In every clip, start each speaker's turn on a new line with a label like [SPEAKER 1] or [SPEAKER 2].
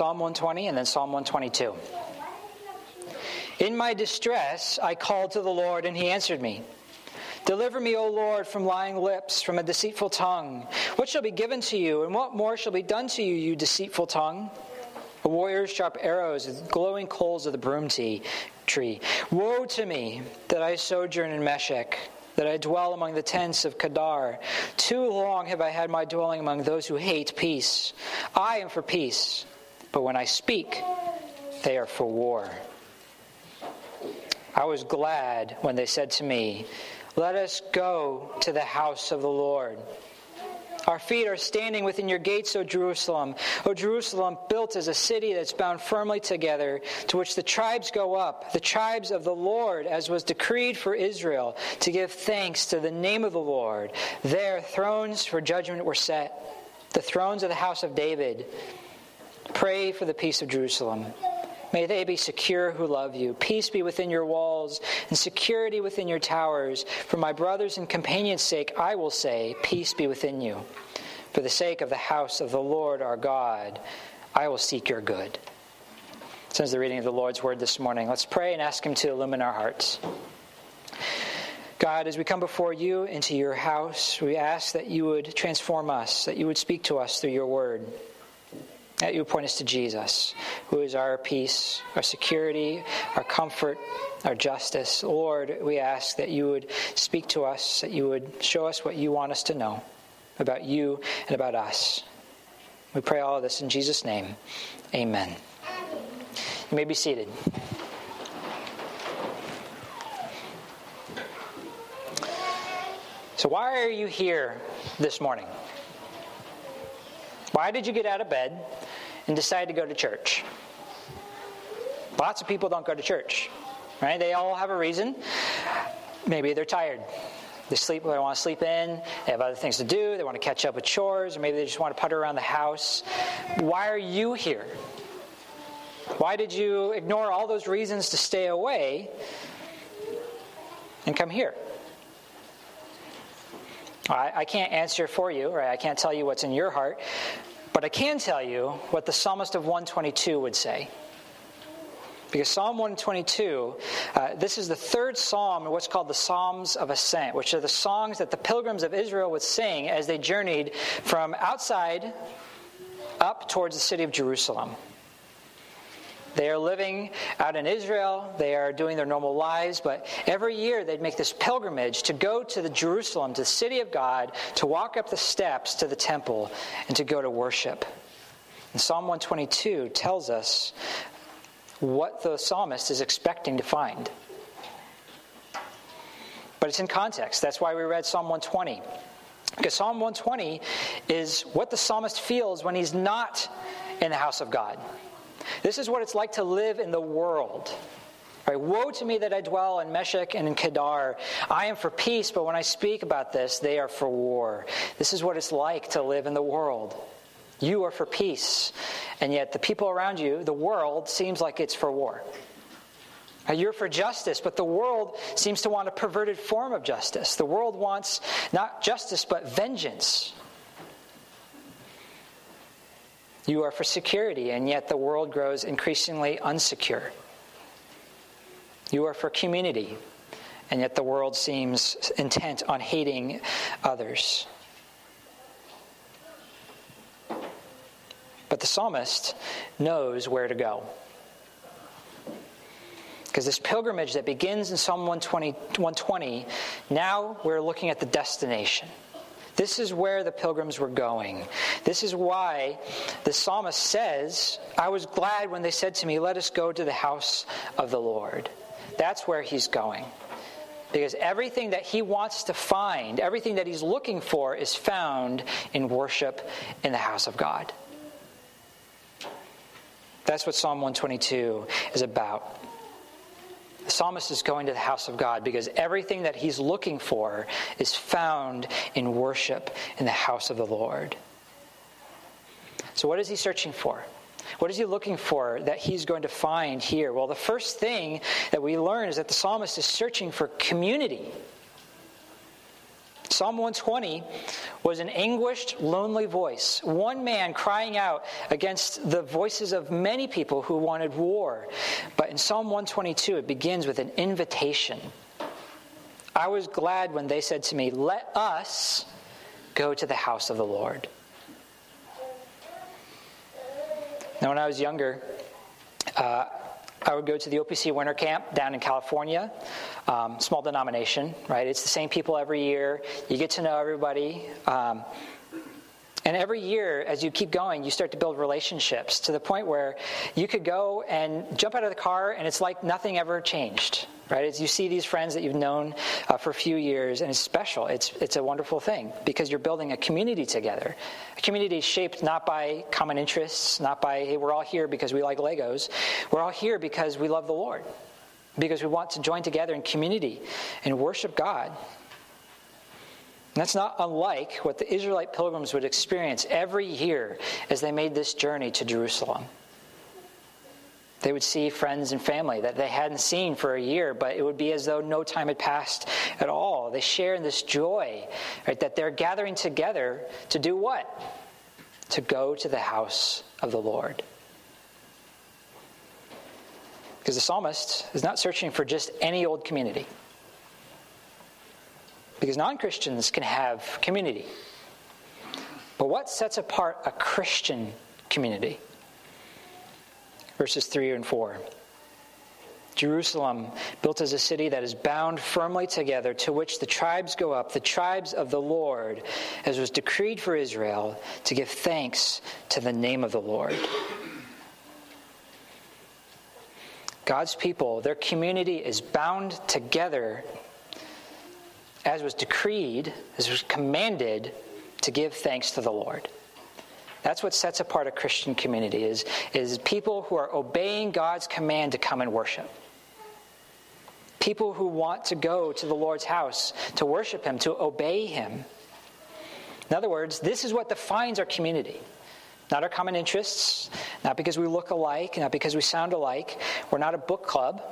[SPEAKER 1] Psalm 120 and then Psalm 122. In my distress, I called to the Lord, and he answered me. Deliver me, O Lord, from lying lips, from a deceitful tongue. What shall be given to you, and what more shall be done to you, you deceitful tongue? A warrior's sharp arrows, glowing coals of the broom tree. Woe to me that I sojourn in Meshech, that I dwell among the tents of Kedar. Too long have I had my dwelling among those who hate peace. I am for peace, but when I speak, they are for war. I was glad when they said to me, let us go to the house of the Lord. Our feet are standing within your gates, O Jerusalem. O Jerusalem, built as a city that's bound firmly together, to which the tribes go up, the tribes of the Lord, as was decreed for Israel, to give thanks to the name of the Lord. There, thrones for judgment were set, the thrones of the house of David. Pray for the peace of Jerusalem. May they be secure who love you. Peace be within your walls and security within your towers. For my brothers and companions' sake, I will say, Peace be within you. For the sake of the house of the Lord our God, I will seek your good. Since the reading of the Lord's word this morning, let's pray and ask Him to illumine our hearts. God, as we come before you into your house, we ask that you would transform us, that you would speak to us through your word that you point us to Jesus, who is our peace, our security, our comfort, our justice. Lord, we ask that you would speak to us, that you would show us what you want us to know about you and about us. We pray all of this in Jesus' name. Amen. You may be seated. So, why are you here this morning? Why did you get out of bed and decide to go to church? Lots of people don't go to church, right? They all have a reason. Maybe they're tired. They sleep, they want to sleep in. They have other things to do. They want to catch up with chores, or maybe they just want to putter around the house. Why are you here? Why did you ignore all those reasons to stay away and come here? I, I can't answer for you, right? I can't tell you what's in your heart, but I can tell you what the psalmist of 122 would say. Because Psalm 122, uh, this is the third psalm in what's called the Psalms of Ascent, which are the songs that the pilgrims of Israel would sing as they journeyed from outside up towards the city of Jerusalem. They are living out in Israel. They are doing their normal lives, but every year they'd make this pilgrimage to go to the Jerusalem, to the city of God, to walk up the steps to the temple, and to go to worship. And Psalm 122 tells us what the psalmist is expecting to find. But it's in context. That's why we read Psalm 120. Because Psalm 120 is what the psalmist feels when he's not in the house of God. This is what it's like to live in the world. Right? Woe to me that I dwell in Meshech and in Kedar. I am for peace, but when I speak about this, they are for war. This is what it's like to live in the world. You are for peace, and yet the people around you, the world, seems like it's for war. You're for justice, but the world seems to want a perverted form of justice. The world wants not justice, but vengeance. You are for security, and yet the world grows increasingly unsecure. You are for community, and yet the world seems intent on hating others. But the psalmist knows where to go. Because this pilgrimage that begins in Psalm 120, 120, now we're looking at the destination. This is where the pilgrims were going. This is why the psalmist says, I was glad when they said to me, Let us go to the house of the Lord. That's where he's going. Because everything that he wants to find, everything that he's looking for, is found in worship in the house of God. That's what Psalm 122 is about. Psalmist is going to the house of God because everything that he's looking for is found in worship in the house of the Lord. So, what is he searching for? What is he looking for that he's going to find here? Well, the first thing that we learn is that the psalmist is searching for community. Psalm 120 was an anguished, lonely voice, one man crying out against the voices of many people who wanted war. But in Psalm 122, it begins with an invitation. I was glad when they said to me, Let us go to the house of the Lord. Now, when I was younger, uh, I would go to the OPC winter camp down in California, um, small denomination, right? It's the same people every year. You get to know everybody. Um, and every year, as you keep going, you start to build relationships to the point where you could go and jump out of the car and it's like nothing ever changed, right? As you see these friends that you've known uh, for a few years, and it's special. It's, it's a wonderful thing because you're building a community together. A community shaped not by common interests, not by, hey, we're all here because we like Legos. We're all here because we love the Lord, because we want to join together in community and worship God. And that's not unlike what the Israelite pilgrims would experience every year as they made this journey to Jerusalem. They would see friends and family that they hadn't seen for a year, but it would be as though no time had passed at all. They share in this joy, right, that they're gathering together to do what? To go to the house of the Lord. Because the psalmist is not searching for just any old community. Because non Christians can have community. But what sets apart a Christian community? Verses 3 and 4. Jerusalem, built as a city that is bound firmly together, to which the tribes go up, the tribes of the Lord, as was decreed for Israel, to give thanks to the name of the Lord. God's people, their community is bound together as was decreed, as was commanded, to give thanks to the Lord. That's what sets apart a Christian community is, is people who are obeying God's command to come and worship. People who want to go to the Lord's house to worship Him, to obey Him. In other words, this is what defines our community. Not our common interests, not because we look alike, not because we sound alike. We're not a book club.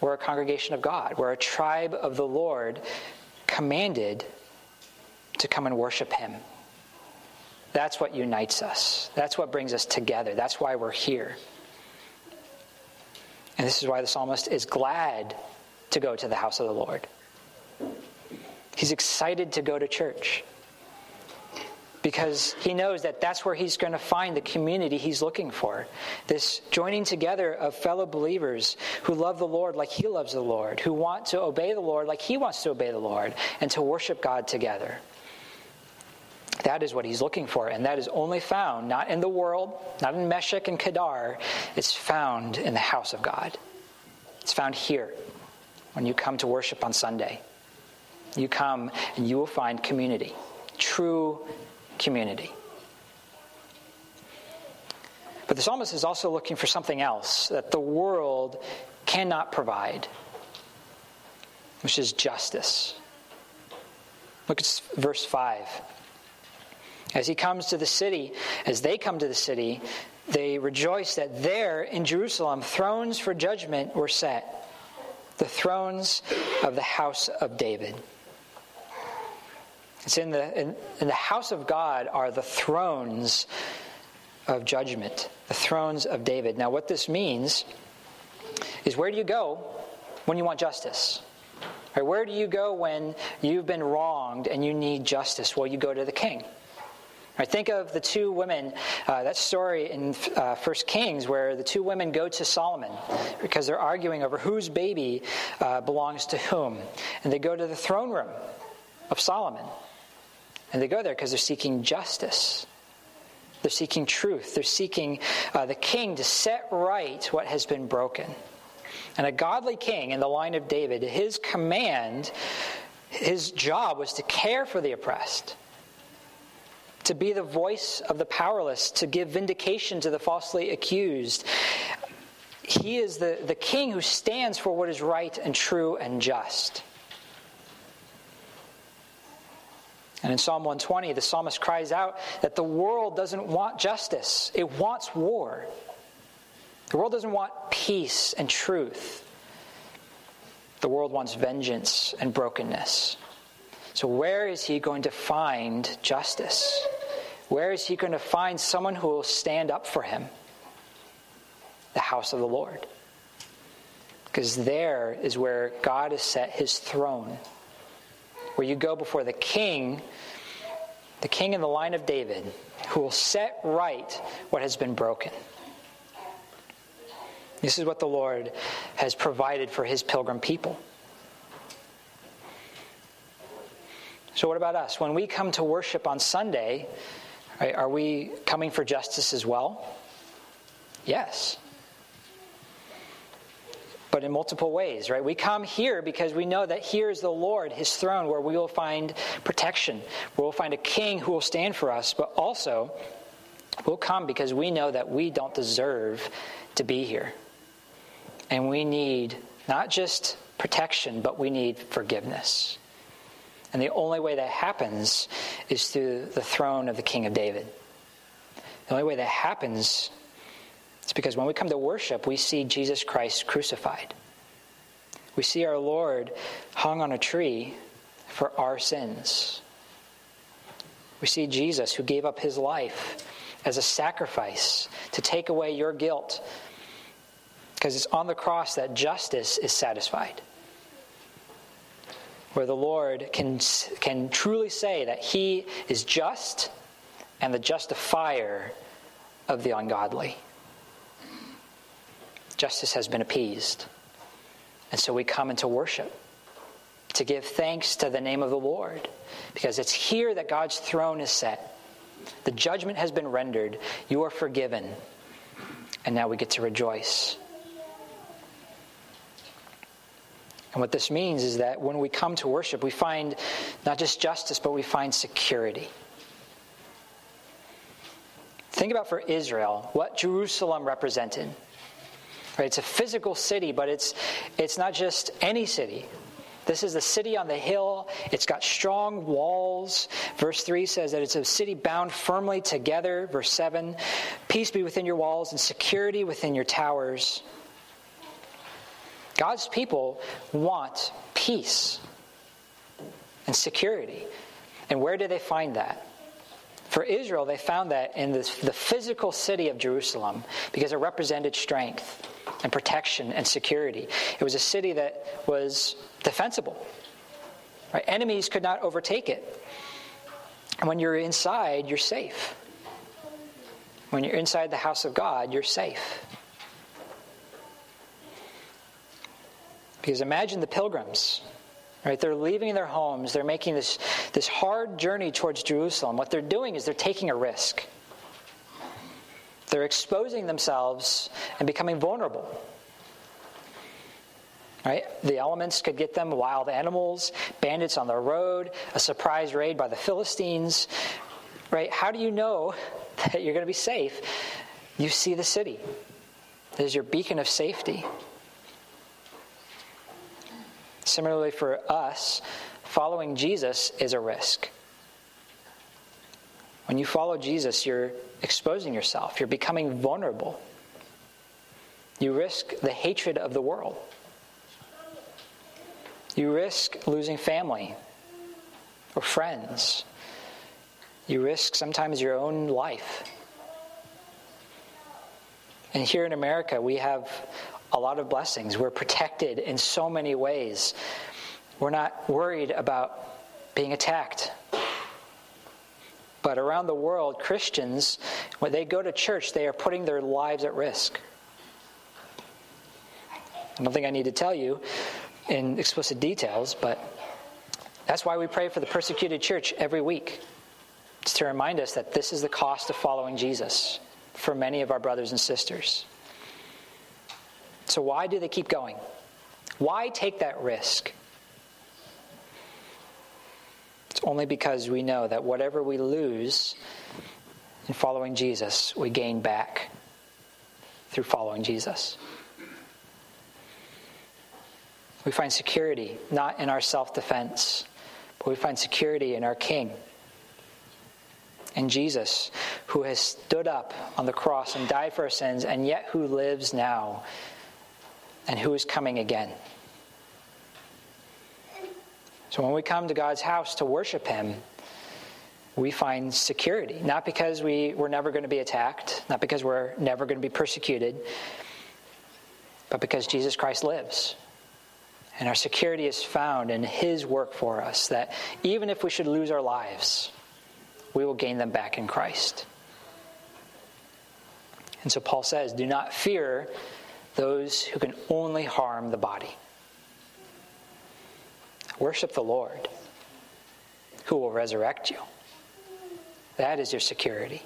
[SPEAKER 1] We're a congregation of God. We're a tribe of the Lord commanded to come and worship Him. That's what unites us. That's what brings us together. That's why we're here. And this is why the psalmist is glad to go to the house of the Lord. He's excited to go to church because he knows that that's where he's going to find the community he's looking for. This joining together of fellow believers who love the Lord like he loves the Lord, who want to obey the Lord like he wants to obey the Lord, and to worship God together. That is what he's looking for, and that is only found not in the world, not in Meshech and Kedar. It's found in the house of God. It's found here when you come to worship on Sunday. You come and you will find community, true community. But the psalmist is also looking for something else that the world cannot provide, which is justice. Look at verse 5. As he comes to the city, as they come to the city, they rejoice that there in Jerusalem thrones for judgment were set, the thrones of the house of David. It's in the, in, in, the house of God are the thrones of judgment, the thrones of David. Now, what this means is where do you go when you want justice? Right, where do you go when you've been wronged and you need justice? Well, you go to the king. Right, think of the two women, uh, that story in uh, 1 Kings where the two women go to Solomon because they're arguing over whose baby uh, belongs to whom. And they go to the throne room of Solomon. And they go there because they're seeking justice. They're seeking truth. They're seeking uh, the king to set right what has been broken. And a godly king in the line of David, his command, his job was to care for the oppressed, to be the voice of the powerless, to give vindication to the falsely accused. He is the, the king who stands for what is right and true and just. And in Psalm 120, the psalmist cries out that the world doesn't want justice, it wants war. The world doesn't want peace and truth. The world wants vengeance and brokenness. So, where is he going to find justice? Where is he going to find someone who will stand up for him? The house of the Lord. Because there is where God has set his throne. Where you go before the king, the king in the line of David, who will set right what has been broken. This is what the Lord has provided for his pilgrim people. So, what about us? When we come to worship on Sunday, right, are we coming for justice as well? Yes. But in multiple ways, right? We come here because we know that here is the Lord, his throne, where we will find protection, where we'll find a king who will stand for us, but also we'll come because we know that we don't deserve to be here. And we need not just protection, but we need forgiveness. And the only way that happens is through the throne of the King of David. The only way that happens is because when we come to worship, we see Jesus Christ crucified. We see our Lord hung on a tree for our sins. We see Jesus who gave up his life as a sacrifice to take away your guilt. Because it's on the cross that justice is satisfied where the Lord can, can truly say that He is just and the justifier of the ungodly. Justice has been appeased. And so we come into worship to give thanks to the name of the Lord because it's here that God's throne is set. The judgment has been rendered. You are forgiven. And now we get to rejoice. And what this means is that when we come to worship, we find not just justice, but we find security. Think about for Israel what Jerusalem represented. Right? It's a physical city, but it's, it's not just any city. This is the city on the hill. It's got strong walls. Verse 3 says that it's a city bound firmly together. Verse 7 Peace be within your walls and security within your towers. God's people want peace and security. And where do they find that? For Israel, they found that in the physical city of Jerusalem because it represented strength and protection and security. It was a city that was defensible. Right? Enemies could not overtake it. And when you're inside, you're safe. When you're inside the house of God, you're safe. Because imagine the pilgrims, right? They're leaving their homes, they're making this, this hard journey towards Jerusalem. What they're doing is they're taking a risk. They're exposing themselves and becoming vulnerable. Right? The elements could get them wild animals, bandits on the road, a surprise raid by the Philistines. Right? How do you know that you're going to be safe? You see the city. There's your beacon of safety. Similarly, for us, following Jesus is a risk. When you follow Jesus, you're exposing yourself, you're becoming vulnerable. You risk the hatred of the world. You risk losing family or friends. You risk sometimes your own life. And here in America, we have a lot of blessings. We're protected in so many ways. We're not worried about being attacked. But around the world, Christians, when they go to church, they are putting their lives at risk. I don't think I need to tell you in explicit details, but that's why we pray for the persecuted church every week. It's to remind us that this is the cost of following Jesus for many of our brothers and sisters. So, why do they keep going? Why take that risk? It's only because we know that whatever we lose in following Jesus, we gain back through following Jesus. We find security not in our self defense, but we find security in our King. And Jesus, who has stood up on the cross and died for our sins, and yet who lives now and who is coming again. So when we come to God's house to worship Him, we find security. Not because we, we're never going to be attacked, not because we're never going to be persecuted, but because Jesus Christ lives. And our security is found in His work for us, that even if we should lose our lives, we will gain them back in Christ. And so Paul says, Do not fear those who can only harm the body. Worship the Lord, who will resurrect you. That is your security.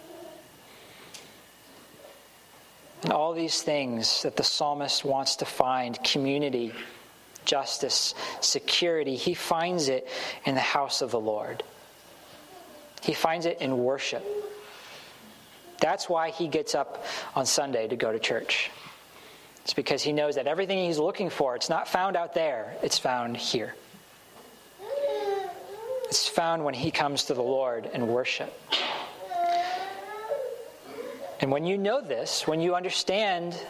[SPEAKER 1] And all these things that the psalmist wants to find community, justice, security he finds it in the house of the Lord. He finds it in worship. That's why he gets up on Sunday to go to church. It's because he knows that everything he's looking for, it's not found out there, it's found here. It's found when he comes to the Lord and worship. And when you know this, when you understand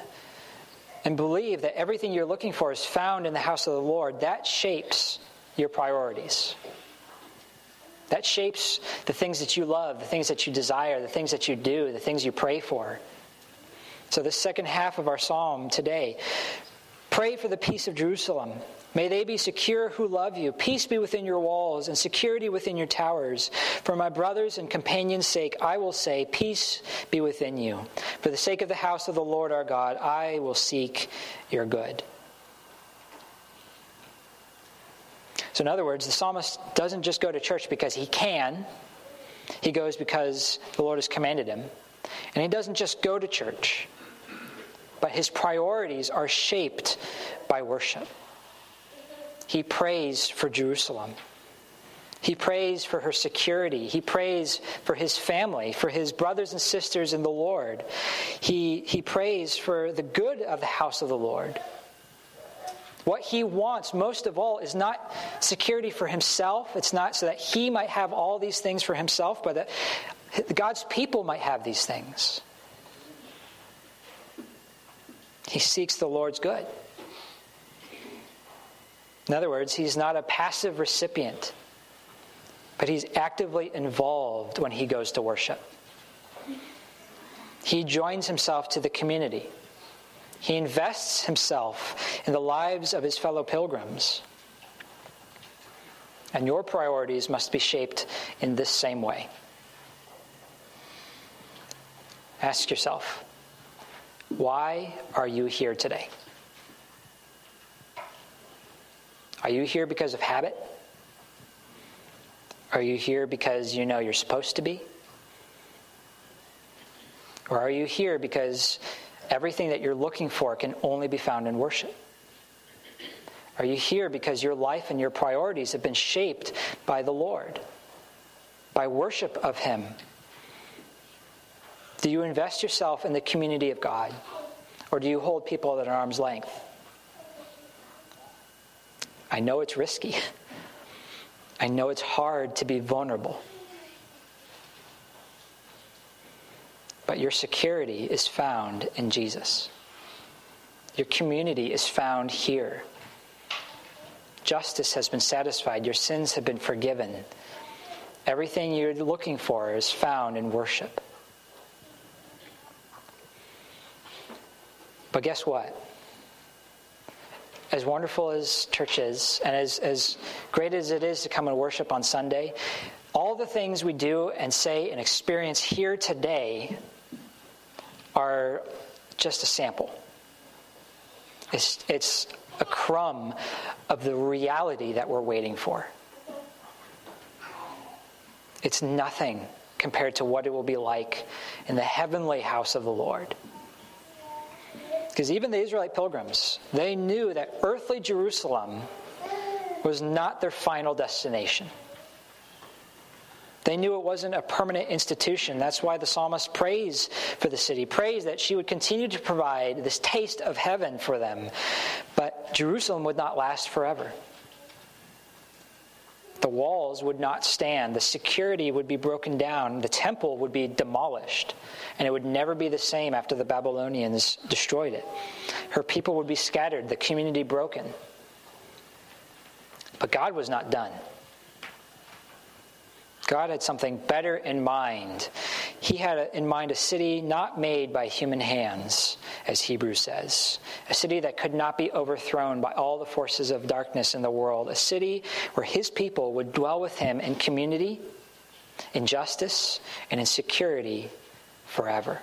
[SPEAKER 1] and believe that everything you're looking for is found in the house of the Lord, that shapes your priorities. That shapes the things that you love, the things that you desire, the things that you do, the things you pray for. So, the second half of our psalm today pray for the peace of Jerusalem. May they be secure who love you. Peace be within your walls and security within your towers. For my brothers and companions' sake, I will say, Peace be within you. For the sake of the house of the Lord our God, I will seek your good. So, in other words, the psalmist doesn't just go to church because he can, he goes because the Lord has commanded him. And he doesn't just go to church, but his priorities are shaped by worship. He prays for Jerusalem. He prays for her security. He prays for his family, for his brothers and sisters in the Lord. He, he prays for the good of the house of the Lord. What he wants most of all is not security for himself. It's not so that he might have all these things for himself, but that God's people might have these things. He seeks the Lord's good. In other words, he's not a passive recipient, but he's actively involved when he goes to worship. He joins himself to the community. He invests himself in the lives of his fellow pilgrims. And your priorities must be shaped in this same way. Ask yourself, why are you here today? Are you here because of habit? Are you here because you know you're supposed to be? Or are you here because everything that you're looking for can only be found in worship? Are you here because your life and your priorities have been shaped by the Lord, by worship of Him? Do you invest yourself in the community of God, or do you hold people at arm's length? I know it's risky. I know it's hard to be vulnerable. But your security is found in Jesus. Your community is found here. Justice has been satisfied. Your sins have been forgiven. Everything you're looking for is found in worship. But guess what? as wonderful as church is, and as, as great as it is to come and worship on Sunday, all the things we do and say and experience here today are just a sample. It's, it's a crumb of the reality that we're waiting for. It's nothing compared to what it will be like in the heavenly house of the Lord. Because even the Israelite pilgrims, they knew that earthly Jerusalem was not their final destination. They knew it wasn't a permanent institution. That's why the psalmist prays for the city, prays that she would continue to provide this taste of heaven for them. But Jerusalem would not last forever. The walls would not stand, the security would be broken down, the temple would be demolished, and it would never be the same after the Babylonians destroyed it. Her people would be scattered, the community broken. But God was not done. God had something better in mind. He had in mind a city not made by human hands, as Hebrews says, a city that could not be overthrown by all the forces of darkness in the world, a city where his people would dwell with him in community, in justice, and in security forever.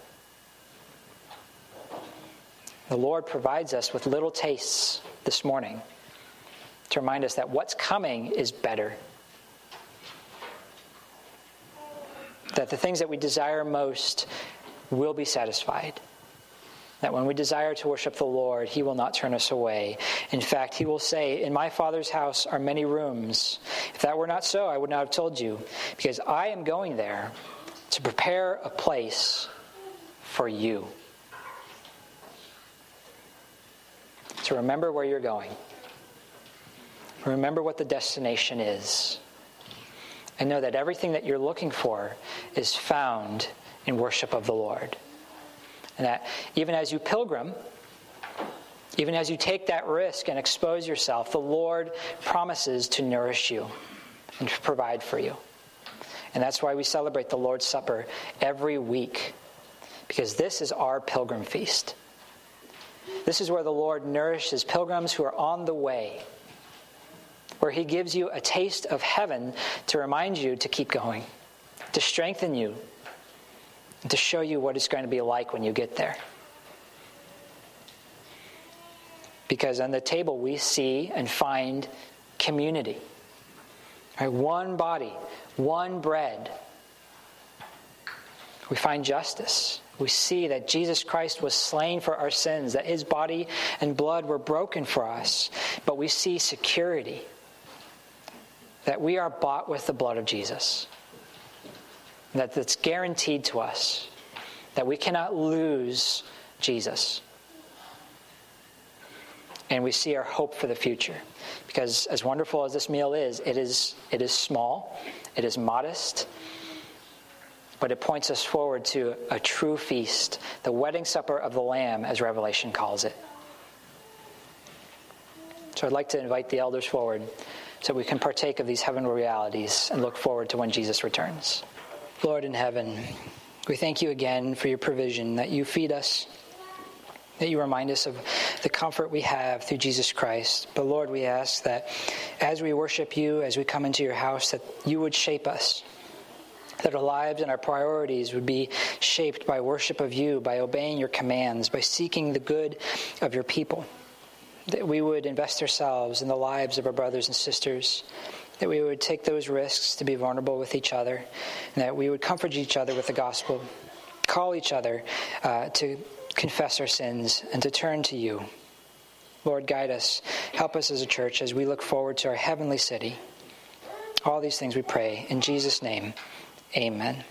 [SPEAKER 1] The Lord provides us with little tastes this morning to remind us that what's coming is better. That the things that we desire most will be satisfied. That when we desire to worship the Lord, He will not turn us away. In fact, He will say, In my Father's house are many rooms. If that were not so, I would not have told you, because I am going there to prepare a place for you. So remember where you're going. Remember what the destination is and know that everything that you're looking for is found in worship of the Lord. And that even as you pilgrim, even as you take that risk and expose yourself, the Lord promises to nourish you and to provide for you. And that's why we celebrate the Lord's Supper every week, because this is our pilgrim feast. This is where the Lord nourishes pilgrims who are on the way where He gives you a taste of heaven to remind you to keep going, to strengthen you, to show you what it's going to be like when you get there. Because on the table we see and find community. Right? One body, one bread. We find justice. We see that Jesus Christ was slain for our sins, that his body and blood were broken for us. But we see security that we are bought with the blood of Jesus. That it's guaranteed to us that we cannot lose Jesus. And we see our hope for the future. Because as wonderful as this meal is, it is, it is small, it is modest, but it points us forward to a true feast, the wedding supper of the Lamb, as Revelation calls it. So I'd like to invite the elders forward so we can partake of these heavenly realities and look forward to when Jesus returns. Lord in heaven, we thank you again for your provision, that you feed us, that you remind us of the comfort we have through Jesus Christ. But Lord, we ask that as we worship you, as we come into your house, that you would shape us. That our lives and our priorities would be shaped by worship of you, by obeying your commands, by seeking the good of your people that we would invest ourselves in the lives of our brothers and sisters, that we would take those risks to be vulnerable with each other, and that we would comfort each other with the gospel, call each other uh, to confess our sins and to turn to you. Lord, guide us. Help us as a church as we look forward to our heavenly city. All these things we pray. In Jesus' name, amen.